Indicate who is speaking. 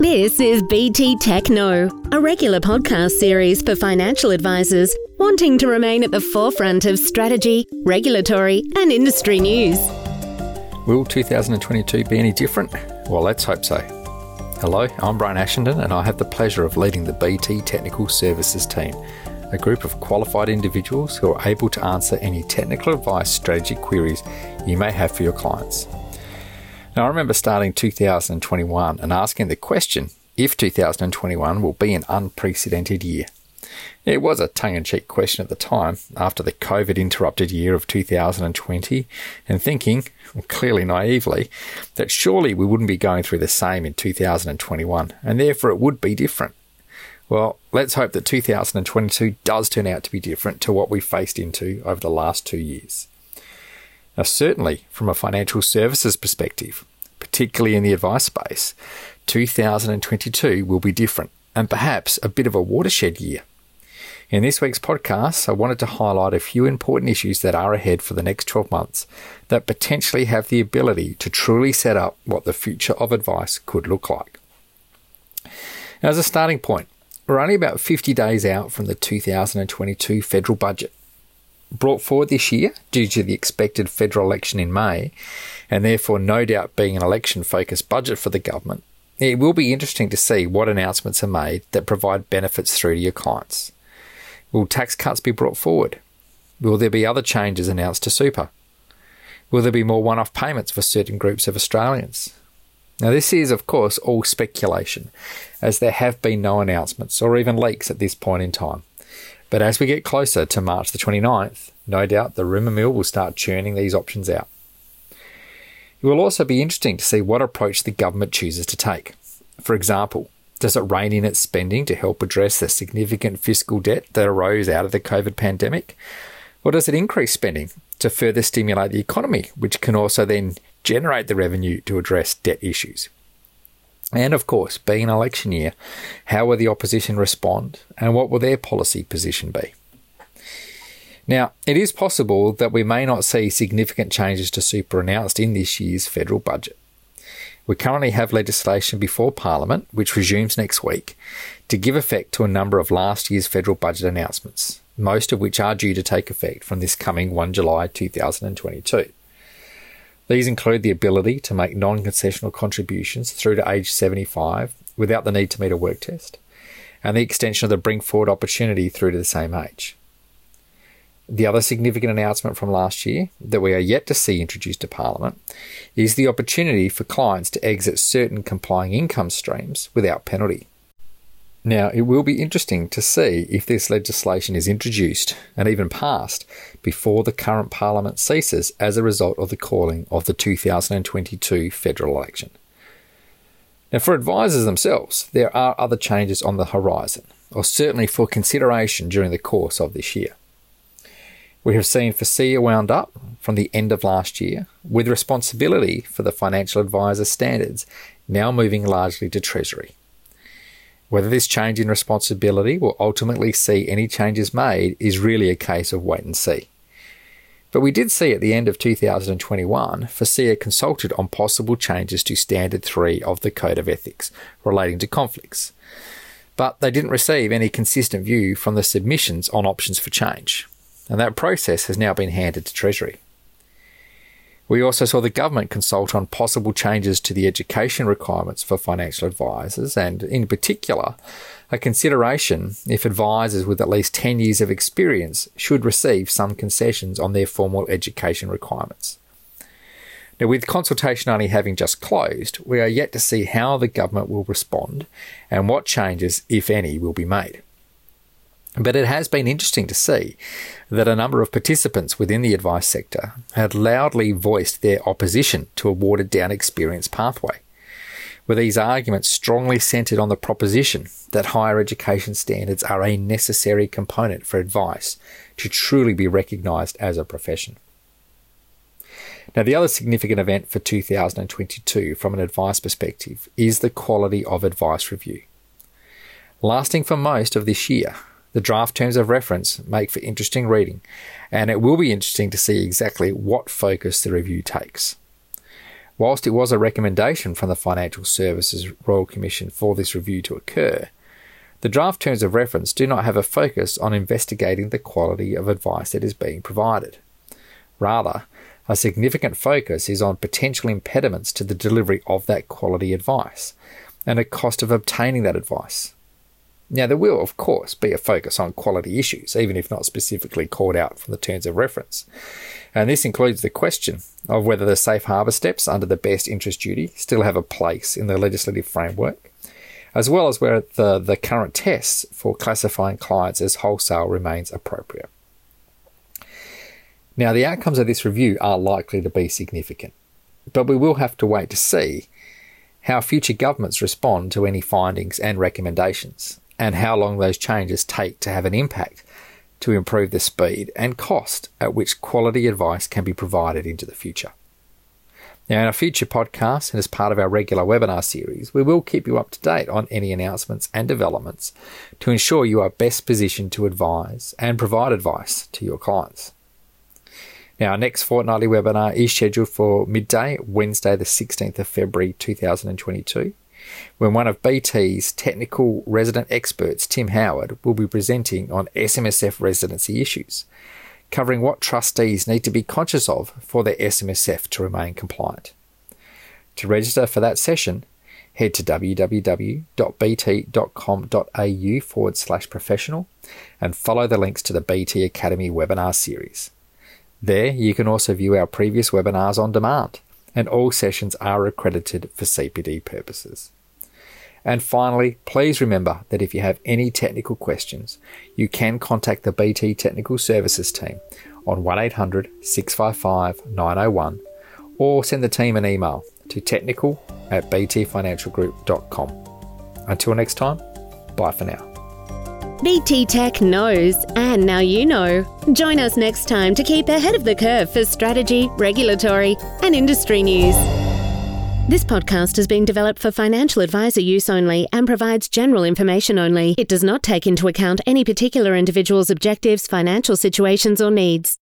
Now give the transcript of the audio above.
Speaker 1: This is BT Tech Knows, a regular podcast series for financial advisors wanting to remain at the forefront of strategy, regulatory, and industry news.
Speaker 2: Will 2022 be any different? Well, let's hope so. Hello, I'm Brian Ashenden, and I have the pleasure of leading the BT Technical Services team, a group of qualified individuals who are able to answer any technical advice strategy queries you may have for your clients. Now, I remember starting 2021 and asking the question if 2021 will be an unprecedented year. It was a tongue in cheek question at the time, after the COVID interrupted year of 2020, and thinking, clearly naively, that surely we wouldn't be going through the same in 2021, and therefore it would be different. Well, let's hope that 2022 does turn out to be different to what we faced into over the last two years. Now, certainly from a financial services perspective, particularly in the advice space, 2022 will be different and perhaps a bit of a watershed year. In this week's podcast, I wanted to highlight a few important issues that are ahead for the next 12 months that potentially have the ability to truly set up what the future of advice could look like. As a starting point, we're only about 50 days out from the 2022 federal budget brought forward this year due to the expected federal election in May, and therefore no doubt being an election focused budget for the government, it will be interesting to see what announcements are made that provide benefits through to your clients. Will tax cuts be brought forward? Will there be other changes announced to super? Will there be more one off payments for certain groups of Australians? Now, this is, of course, all speculation, as there have been no announcements or even leaks at this point in time. But as we get closer to March the 29th, no doubt the rumour mill will start churning these options out. It will also be interesting to see what approach the government chooses to take. For example, does it rein in its spending to help address the significant fiscal debt that arose out of the COVID pandemic? Or does it increase spending to further stimulate the economy, which can also then generate the revenue to address debt issues? And of course, being an election year, how will the opposition respond and what will their policy position be? Now, it is possible that we may not see significant changes to super announced in this year's federal budget. We currently have legislation before Parliament, which resumes next week, to give effect to a number of last year's federal budget announcements, most of which are due to take effect from this coming 1 July 2022. These include the ability to make non concessional contributions through to age 75 without the need to meet a work test, and the extension of the bring forward opportunity through to the same age. The other significant announcement from last year that we are yet to see introduced to Parliament is the opportunity for clients to exit certain complying income streams without penalty. Now, it will be interesting to see if this legislation is introduced and even passed before the current Parliament ceases as a result of the calling of the 2022 federal election. Now, for advisors themselves, there are other changes on the horizon, or certainly for consideration during the course of this year. We have seen FASEA wound up from the end of last year, with responsibility for the financial advisor standards now moving largely to Treasury. Whether this change in responsibility will ultimately see any changes made is really a case of wait and see. But we did see at the end of 2021, FASEA consulted on possible changes to Standard 3 of the Code of Ethics relating to conflicts. But they didn't receive any consistent view from the submissions on options for change. And that process has now been handed to Treasury. We also saw the government consult on possible changes to the education requirements for financial advisors, and in particular, a consideration if advisors with at least 10 years of experience should receive some concessions on their formal education requirements. Now, with consultation only having just closed, we are yet to see how the government will respond and what changes, if any, will be made. But it has been interesting to see that a number of participants within the advice sector had loudly voiced their opposition to a watered down experience pathway, with these arguments strongly centred on the proposition that higher education standards are a necessary component for advice to truly be recognised as a profession. Now, the other significant event for 2022 from an advice perspective is the Quality of Advice Review. Lasting for most of this year, the draft terms of reference make for interesting reading, and it will be interesting to see exactly what focus the review takes. Whilst it was a recommendation from the Financial Services Royal Commission for this review to occur, the draft terms of reference do not have a focus on investigating the quality of advice that is being provided. Rather, a significant focus is on potential impediments to the delivery of that quality advice and the cost of obtaining that advice. Now, there will, of course, be a focus on quality issues, even if not specifically called out from the terms of reference. And this includes the question of whether the safe harbour steps under the best interest duty still have a place in the legislative framework, as well as whether the current tests for classifying clients as wholesale remains appropriate. Now, the outcomes of this review are likely to be significant, but we will have to wait to see how future governments respond to any findings and recommendations, and how long those changes take to have an impact to improve the speed and cost at which quality advice can be provided into the future. Now, in our future podcasts and as part of our regular webinar series, we will keep you up to date on any announcements and developments to ensure you are best positioned to advise and provide advice to your clients. Now, our next fortnightly webinar is scheduled for midday, Wednesday, the 16th of February 2022, when one of BT's technical resident experts, Tim Howard, will be presenting on SMSF residency issues, covering what trustees need to be conscious of for their SMSF to remain compliant. To register for that session, head to www.bt.com.au forward slash professional and follow the links to the BT Academy webinar series. There, you can also view our previous webinars on demand, and all sessions are accredited for CPD purposes. And finally, please remember that if you have any technical questions, you can contact the BT Technical Services team on 1800 655 901 or send the team an email to technical at btfinancialgroup.com. Until next time, bye for now.
Speaker 1: BT Tech knows, and now you know. Join us next time to keep ahead of the curve for strategy, regulatory, and industry news. This podcast has been developed for financial advisor use only and provides general information only. It does not take into account any particular individual's objectives, financial situations, or needs.